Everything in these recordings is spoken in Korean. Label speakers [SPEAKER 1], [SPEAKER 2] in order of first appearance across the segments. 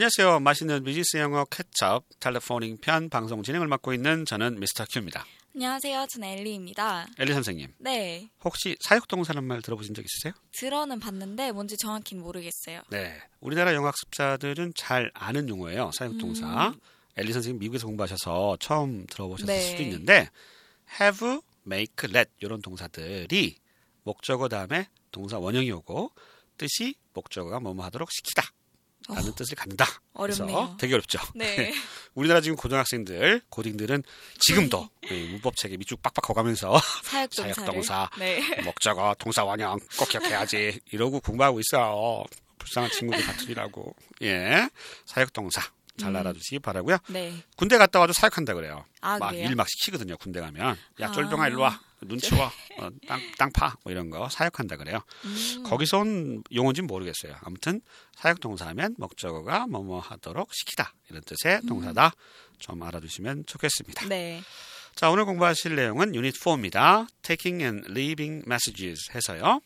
[SPEAKER 1] 안녕하세요. 맛있는 비즈니스 영어 캐첩 텔레포닝 편 방송 진행을 맡고 있는 저는 미스터 큐입니다.
[SPEAKER 2] 안녕하세요. 저는 엘리입니다.
[SPEAKER 1] 엘리 선생님,
[SPEAKER 2] 네.
[SPEAKER 1] 혹시 사육동사란 말 들어보신 적 있으세요?
[SPEAKER 2] 들어는 봤는데 뭔지 정확히는 모르겠어요.
[SPEAKER 1] 네. 우리나라 영어 학습자들은 잘 아는 용어예요. 사육동사.
[SPEAKER 2] 음.
[SPEAKER 1] 엘리 선생님 미국에서 공부하셔서 처음 들어보셨을
[SPEAKER 2] 네.
[SPEAKER 1] 수도 있는데 have, make, let 이런 동사들이 목적어 다음에 동사 원형이 오고 뜻이 목적어가 뭐뭐 하도록 시키다. 라는 뜻을 갖는다. 그래서
[SPEAKER 2] 어렵네요.
[SPEAKER 1] 되게 어렵죠.
[SPEAKER 2] 네.
[SPEAKER 1] 우리나라 지금 고등학생들, 고딩들은 지금도 이 문법 책에 밑줄 빡빡 거가면서.
[SPEAKER 2] 사역동사. 네.
[SPEAKER 1] 목적어, 동사 원형 꼭 기억해야지 이러고 공부하고 있어요. 불쌍한 친구들 같으리라고. 예, 사역동사 잘
[SPEAKER 2] 음.
[SPEAKER 1] 알아두시기 바라고요.
[SPEAKER 2] 네.
[SPEAKER 1] 군대 갔다 와도 사역한다 그래요.
[SPEAKER 2] 아,
[SPEAKER 1] 막
[SPEAKER 2] 그래요?
[SPEAKER 1] 일막 시키거든요. 군대 가면 야
[SPEAKER 2] 아.
[SPEAKER 1] 쫄병아 일로 와. 눈 치워. 어, 땅, 땅 파 뭐 이런 거 사역한다 그래요.
[SPEAKER 2] 음.
[SPEAKER 1] 거기서 온 용어인지는 모르겠어요. 아무튼 사역 동사하면 목적어가 뭐뭐 하도록 시키다 이런 뜻의 동사다. 좀 알아두시면 좋겠습니다.
[SPEAKER 2] 네.
[SPEAKER 1] 자 오늘 공부하실 내용은 유닛 4입니다. Taking and leaving messages 해서요.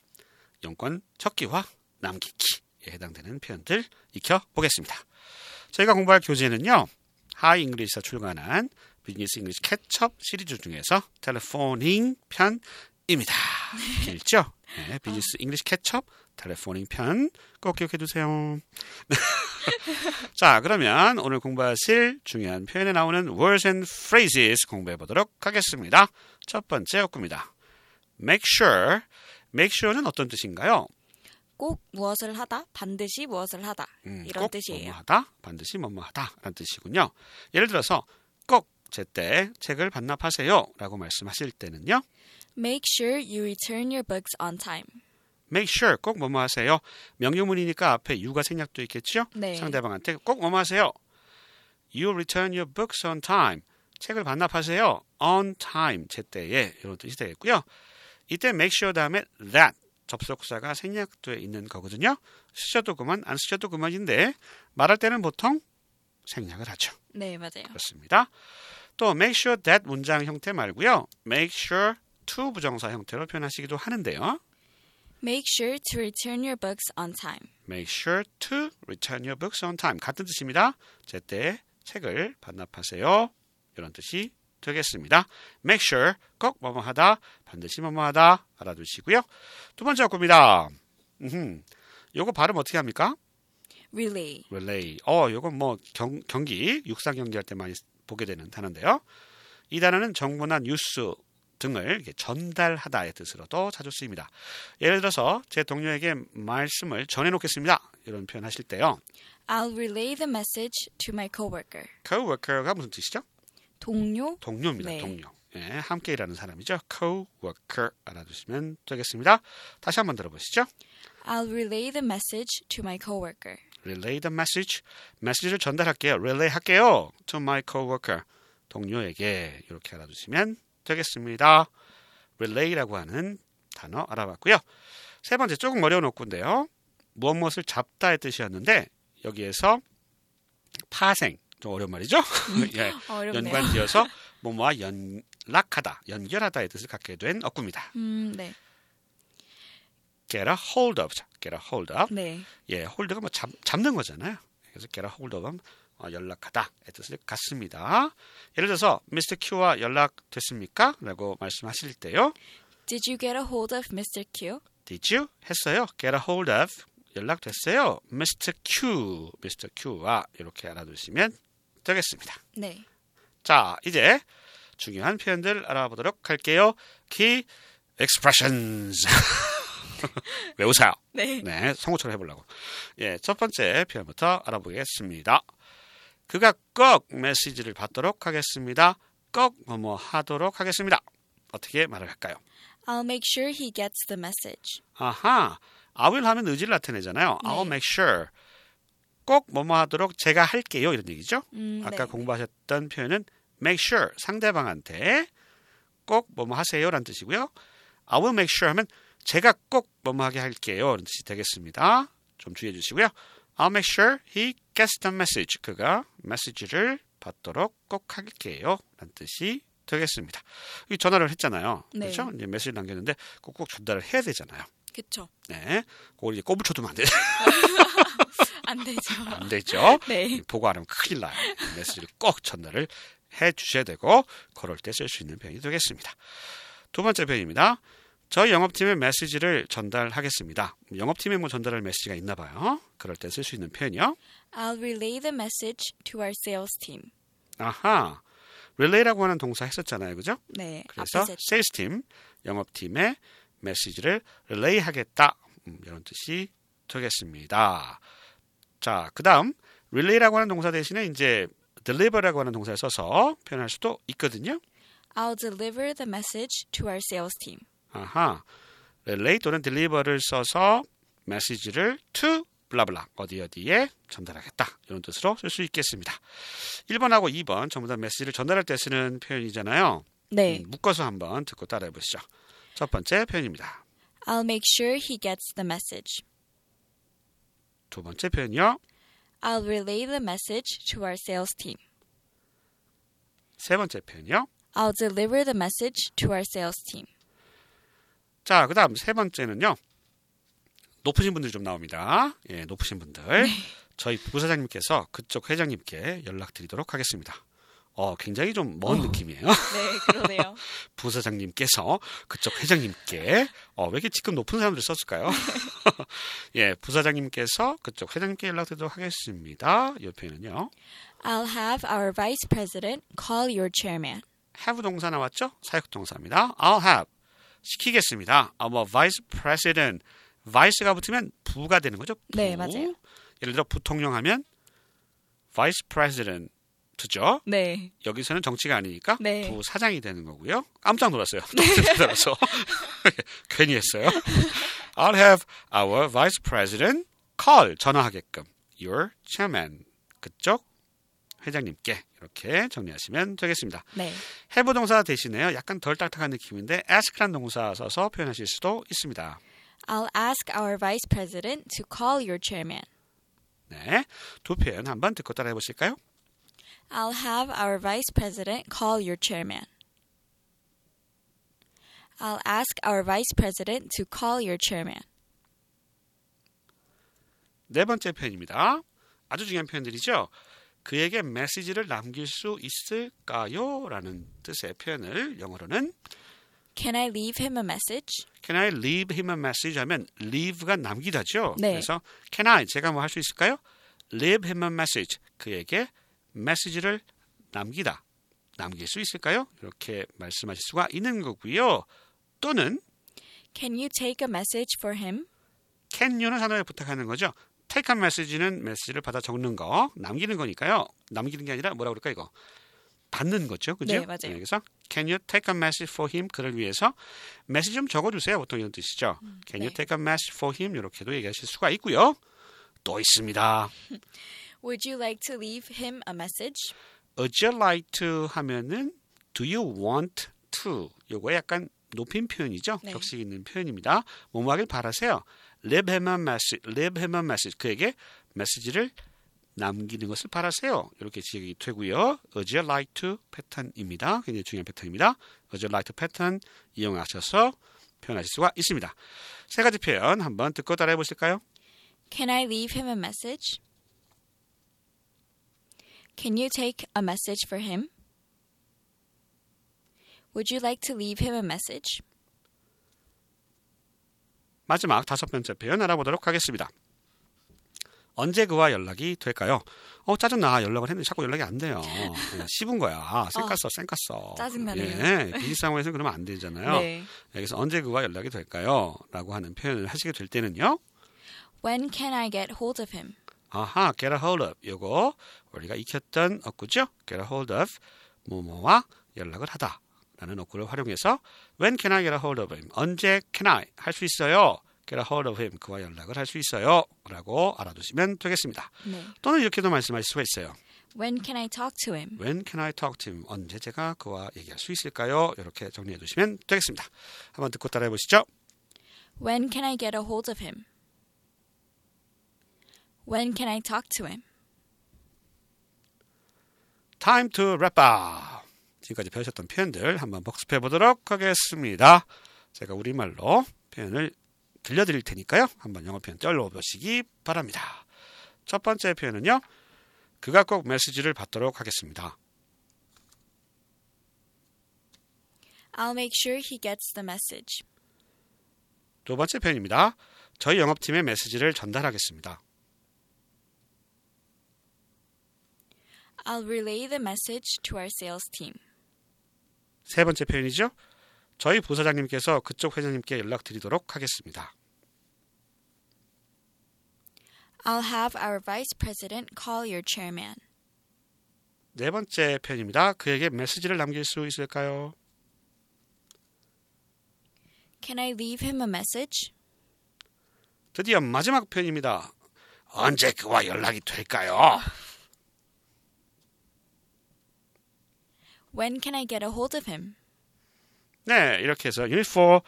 [SPEAKER 1] 용건 적기와 남기기에 해당되는 표현들 익혀 보겠습니다. 저희가 공부할 교재는요. 하이 잉글리시에서 출간한 Business English Catch Up 시리즈 중에서 Telephoning 편입니다. 길죠? 네, Business English Catch Up Telephoning 편 꼭 기억해 두세요. 자, 그러면 오늘 공부하실 중요한 표현에 나오는 words and phrases 공부해 보도록 하겠습니다. 첫 번째 어구입니다. make sure. make sure는 어떤 뜻인가요?
[SPEAKER 2] 꼭 무엇을 하다, 반드시 무엇을 하다.
[SPEAKER 1] 음,
[SPEAKER 2] 이런
[SPEAKER 1] 꼭
[SPEAKER 2] 뜻이에요.
[SPEAKER 1] 뭐뭐하다, 반드시 뭐뭐 하다라는 뜻이군요. 예를 들어서 꼭 제때 책을 반납하세요라고 말씀하실 때는요.
[SPEAKER 2] Make sure you return your books on time.
[SPEAKER 1] make sure 꼭 뭐뭐 하세요. 명령문이니까 앞에 you가 생략도 있겠죠?
[SPEAKER 2] 네.
[SPEAKER 1] 상대방한테 꼭 뭐뭐 하세요. You return your books on time. 책을 반납하세요. on time 제때에 이런 뜻이 되겠고요. 이때 make sure 다음에 that 접속사가 생략되어 있는 거거든요. 쓰셔도 그만 안 쓰셔도 그만인데 말할 때는 보통 생략을 하죠.
[SPEAKER 2] 네, 맞아요.
[SPEAKER 1] 그렇습니다. 또 make sure that 문장 형태 말고요. make sure to 부정사 형태로 표현하시기도 하는데요.
[SPEAKER 2] Make sure to return your books on time.
[SPEAKER 1] Make sure to return your books on time. 같은 뜻입니다. 제때 책을 반납하세요. 이런 뜻이 되겠습니다. Make sure 꼭 뭐뭐 하다, 반드시 뭐뭐 하다 알아두시고요. 두 번째 어구입니다. 음흠. 요거 발음 어떻게 합니까?
[SPEAKER 2] Relay.
[SPEAKER 1] relay. 어, 요건 뭐 경, 경기, 육상 경기할 때 많이 보게 되는 단어인데요. 이 단어는 정보나 뉴스 등을 전달하다의 뜻으로도 자주 쓰입니다. 예를 들어서 제 동료에게 말씀을 전해놓겠습니다. 이런 표현 하실 때요.
[SPEAKER 2] I'll relay the message to my coworker.
[SPEAKER 1] coworker가 무슨 뜻이죠?
[SPEAKER 2] 동료?
[SPEAKER 1] 동료입니다.
[SPEAKER 2] 네.
[SPEAKER 1] 동료. 예, 함께 일하는 사람이죠. coworker 알아두시면 되겠습니다. 다시 한번 들어보시죠.
[SPEAKER 2] I'll relay the message to my coworker.
[SPEAKER 1] relay the message. 메시지를 전달할게요. relay 할게요. to my coworker. 동료에게 이렇게 알아두시면 되겠습니다. relay라고 하는 단어 알아봤고요. 세 번째 조금 어려운 어구인데요. 무엇 무엇을 잡다의 뜻이었는데 여기에서 파생 좀 어려운 말이죠. 예. 연관지어서 뭐뭐와 연 락하다, 연결하다의 뜻을 갖게 된 어구입니다.
[SPEAKER 2] 음, 네.
[SPEAKER 1] get a hold of, get a hold of.
[SPEAKER 2] 네.
[SPEAKER 1] 예, 홀드가 뭐 잡, 잡는 거잖아요. 그래서 get a hold of 어, 연락하다의 뜻을 갖습니다. 예를 들어서 Mr. Q와 연락됐습니까? 라고 말씀하실 때요.
[SPEAKER 2] Did you get a hold of Mr. Q?
[SPEAKER 1] Did you? 했어요. get a hold of 연락됐어요. Mr. Q, Mr. Q와 이렇게 알아두시면 되겠습니다.
[SPEAKER 2] 네.
[SPEAKER 1] 자, 이제 중요한 표현들 알아보도록 할게요. Key expressions. 외우세요.
[SPEAKER 2] 네.
[SPEAKER 1] 네, 성우처럼 해보려고. 예, 첫 번째 표현부터 알아보겠습니다. 그가 꼭 메시지를 받도록 하겠습니다. 꼭 뭐뭐 하도록 하겠습니다. 어떻게 말을 할까요?
[SPEAKER 2] I'll make sure he gets the message.
[SPEAKER 1] 아하, I will 하면 의지를 나타내잖아요.
[SPEAKER 2] 네.
[SPEAKER 1] I'll make sure. 꼭 뭐뭐 하도록 제가 할게요. 이런 얘기죠.
[SPEAKER 2] 음,
[SPEAKER 1] 아까
[SPEAKER 2] 네.
[SPEAKER 1] 공부하셨던 표현은 make sure 상대방한테 꼭 뭐뭐 하세요라는 뜻이고요. I will make sure 하면 제가 꼭 뭐뭐 하게 할게요. 이런 뜻이 되겠습니다. 좀 주의해 주시고요. I'll make sure he gets the message. 그가 메시지를 받도록 꼭 할게요. 라는 뜻이 되겠습니다. 이 전화를 했잖아요.
[SPEAKER 2] 네.
[SPEAKER 1] 그렇죠? 이제 메시지 남겼는데 꼭꼭 전달을 해야 되잖아요.
[SPEAKER 2] 그쵸.
[SPEAKER 1] 네. 그걸 이제 꼬부쳐두면 안 돼요.
[SPEAKER 2] 안 안 되죠.
[SPEAKER 1] 안 되죠.
[SPEAKER 2] 네.
[SPEAKER 1] 보고 안 하면 큰일 나요. 메시지를 꼭 전달을 해 주셔야 되고 그럴 때 쓸 수 있는 표현이 되겠습니다. 두 번째 표현입니다. 저희 영업팀의 메시지를 전달하겠습니다. 영업팀에 뭐 전달할 메시지가 있나 봐요. 그럴 때 쓸 수 있는 표현이요.
[SPEAKER 2] I'll relay the message to our sales team.
[SPEAKER 1] 아하. relay라고 하는 동사 했었잖아요. 그죠?
[SPEAKER 2] 네.
[SPEAKER 1] 그래서 sales 팀, 영업팀의 메시지를 relay 하겠다. 음, 이런 뜻이 되겠습니다. 자, 그다음 relay라고 하는 동사 대신에 이제 deliver라고 하는 동사를 써서 표현할 수도 있거든요.
[SPEAKER 2] I'll deliver the message to our sales team.
[SPEAKER 1] 아하. relay 또는 deliver를 써서 메시지를 to 블라블라 어디 어디에 전달하겠다. 이런 뜻으로 쓸 수 있겠습니다. 1번하고 2번 전부 다 메시지를 전달할 때 쓰는 표현이잖아요.
[SPEAKER 2] 네.
[SPEAKER 1] 음, 묶어서 한번 듣고 따라해 보시죠. 첫 번째 표현입니다.
[SPEAKER 2] I'll make sure he gets the message.
[SPEAKER 1] 두 번째 표현이요.
[SPEAKER 2] I'll relay the message to our sales team.
[SPEAKER 1] 세 번째 표현이요.
[SPEAKER 2] I'll deliver the message to our sales team.
[SPEAKER 1] 자, 그다음 세 번째는요. 높으신 분들이 좀 나옵니다. 예, 높으신 분들. 저희 부사장님께서 그쪽 회장님께 연락드리도록 하겠습니다. 어, 굉장히 좀먼 느낌이에요.
[SPEAKER 2] 네, 그러네요.
[SPEAKER 1] 부사장님께서 그쪽 회장님께 어, 왜 이렇게 지금 높은 사람들 썼을까요? 예, 부사장님께서 그쪽 회장님께 연락드리도록 하겠습니다. 이 표현은요.
[SPEAKER 2] I'll have our vice president call your chairman.
[SPEAKER 1] have 동사 나왔죠? 사역 동사입니다. I'll have 시키겠습니다. Our vice president. vice가 붙으면 부가 되는 거죠. 부.
[SPEAKER 2] 네, 맞아요.
[SPEAKER 1] 예를 들어 부통령 하면 vice president 죠.
[SPEAKER 2] 네.
[SPEAKER 1] 여기서는 정치가 아니니까
[SPEAKER 2] 네.
[SPEAKER 1] 부 사장이 되는 거고요. 깜짝 놀랐어요. 들어서 괜히 했어요. I'll have our vice president call 전화하게끔 your chairman 그쪽 회장님께 이렇게 정리하시면 되겠습니다.
[SPEAKER 2] 네.
[SPEAKER 1] have 동사 대신에요. 약간 덜 딱딱한 느낌인데 ask라는 동사 써서 표현하실 수도 있습니다.
[SPEAKER 2] I'll ask our vice president to call your chairman.
[SPEAKER 1] 네, 두 표현 한번 듣고 따라해 보실까요?
[SPEAKER 2] I'll have our vice president call your chairman. I'll ask our vice president to call your chairman.
[SPEAKER 1] 네 번째 표현입니다. 아주 중요한 표현들이죠. 그에게 메시지를 남길 수 있을까요? 라는 뜻의 표현을 영어로는
[SPEAKER 2] Can I leave him a message?
[SPEAKER 1] Can I leave him a message 하면 leave가 남기다죠.
[SPEAKER 2] 네.
[SPEAKER 1] 그래서 Can I 제가 뭐 할 수 있을까요? Leave him a message 그에게 메시지를 남기다 남길 수 있을까요? 이렇게 말씀하실 수가 있는 거고요. 또는
[SPEAKER 2] Can you take a message for him?
[SPEAKER 1] Can you는 상대에 부탁하는 거죠. Take a message는 메시지를 받아 적는 거 남기는 거니까요. 남기는 게 아니라 뭐라 그럴까 이거 받는 거죠, 그죠?
[SPEAKER 2] 네, 맞아요.
[SPEAKER 1] 그래서 Can you take a message for him? 그를 위해서 메시지 좀 적어 주세요. 보통 이런 뜻이죠. Can you
[SPEAKER 2] 네.
[SPEAKER 1] take a message for him? 이렇게도 얘기하실 수가 있고요. 또 있습니다.
[SPEAKER 2] Would you like to leave him a message?
[SPEAKER 1] Would you like to 하면은 Do you want to? 요거 약간 높임 표현이죠.
[SPEAKER 2] 네.
[SPEAKER 1] 격식 있는 표현입니다. 뭐뭐 하길 바라세요. Leave him a message. Leave him a message. 그에게 메시지를 남기는 것을 바라세요. 이렇게 지역이 되고요. Would you like to 패턴입니다. 굉장히 중요한 패턴입니다. Would you like to 패턴 이용하셔서 표현하실 수가 있습니다. 세 가지 표현 한번 듣고 따라해 보실까요?
[SPEAKER 2] Can I leave him a message? Can you take a message for him? Would you like to leave him a message?
[SPEAKER 1] 마지막 다섯 번째 표현 알아보도록 하겠습니다. 언제 그와 연락이 될까요? 어 짜증나 연락을 했는데 자꾸 연락이 안 돼요. 씹은 거야. 아, 쌩깠어, 쌩깠어.
[SPEAKER 2] 짜증나네요.
[SPEAKER 1] 예, 비즈니스 상황에서는 그러면 안 되잖아요.
[SPEAKER 2] 네.
[SPEAKER 1] 여기서 언제 그와 연락이 될까요? 라고 하는 표현을 하시게 될 때는요.
[SPEAKER 2] When can I get hold of him?
[SPEAKER 1] 아하, get a hold of. 요거 우리가 익혔던 어구죠. get a hold of 뭐뭐와 연락을 하다. 라는 어구를 활용해서 when can I get a hold of him? 언제 can I 할 수 있어요? get a hold of him. 그와 연락을 할 수 있어요. 라고 알아두시면 되겠습니다.
[SPEAKER 2] 네.
[SPEAKER 1] 또는 이렇게도 말씀하실 수가 있어요.
[SPEAKER 2] When can I talk to him?
[SPEAKER 1] When can I talk to him? 언제 제가 그와 얘기할 수 있을까요? 이렇게 정리해 두시면 되겠습니다. 한번 듣고 따라해 보시죠.
[SPEAKER 2] When can I get a hold of him? When can I talk to him?
[SPEAKER 1] Time to wrap up. 지금까지 배우셨던 표현들 한번 복습해 보도록 하겠습니다. 제가 우리말로 표현을 들려드릴 테니까요. 한번 영어 표현 떨려 보시기 바랍니다. 첫 번째 표현은요. 그가 꼭 메시지를 받도록 하겠습니다.
[SPEAKER 2] I'll make sure he gets the message.
[SPEAKER 1] 두 번째 표현입니다. 저희 영업팀의 메시지를 전달하겠습니다.
[SPEAKER 2] I'll relay the message to our sales team.
[SPEAKER 1] 세 번째 표현이죠. 저희 부사장님께서 그쪽 회장님께 연락드리도록 하겠습니다.
[SPEAKER 2] I'll have our vice president call your chairman.
[SPEAKER 1] 네 번째 표현입니다. 그에게 메시지를 남길 수 있을까요?
[SPEAKER 2] Can I leave him a message?
[SPEAKER 1] 드디어 마지막 표현입니다. 언제 그와 연락이 될까요?
[SPEAKER 2] When can I get a hold of him?
[SPEAKER 1] 네, 이렇게 해서 Unit 4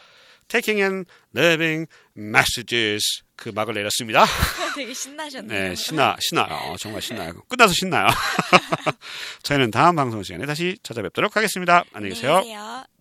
[SPEAKER 1] Taking and Leaving Messages 그 막을 내렸습니다.
[SPEAKER 2] 되게 신나셨네요.
[SPEAKER 1] 네, 신나, 신나요. 정말 신나요. 끝나서 신나요. 저희는 다음 방송 시간에 다시 찾아뵙도록 하겠습니다. 안녕히 계세요.
[SPEAKER 2] 안녕히 계세요.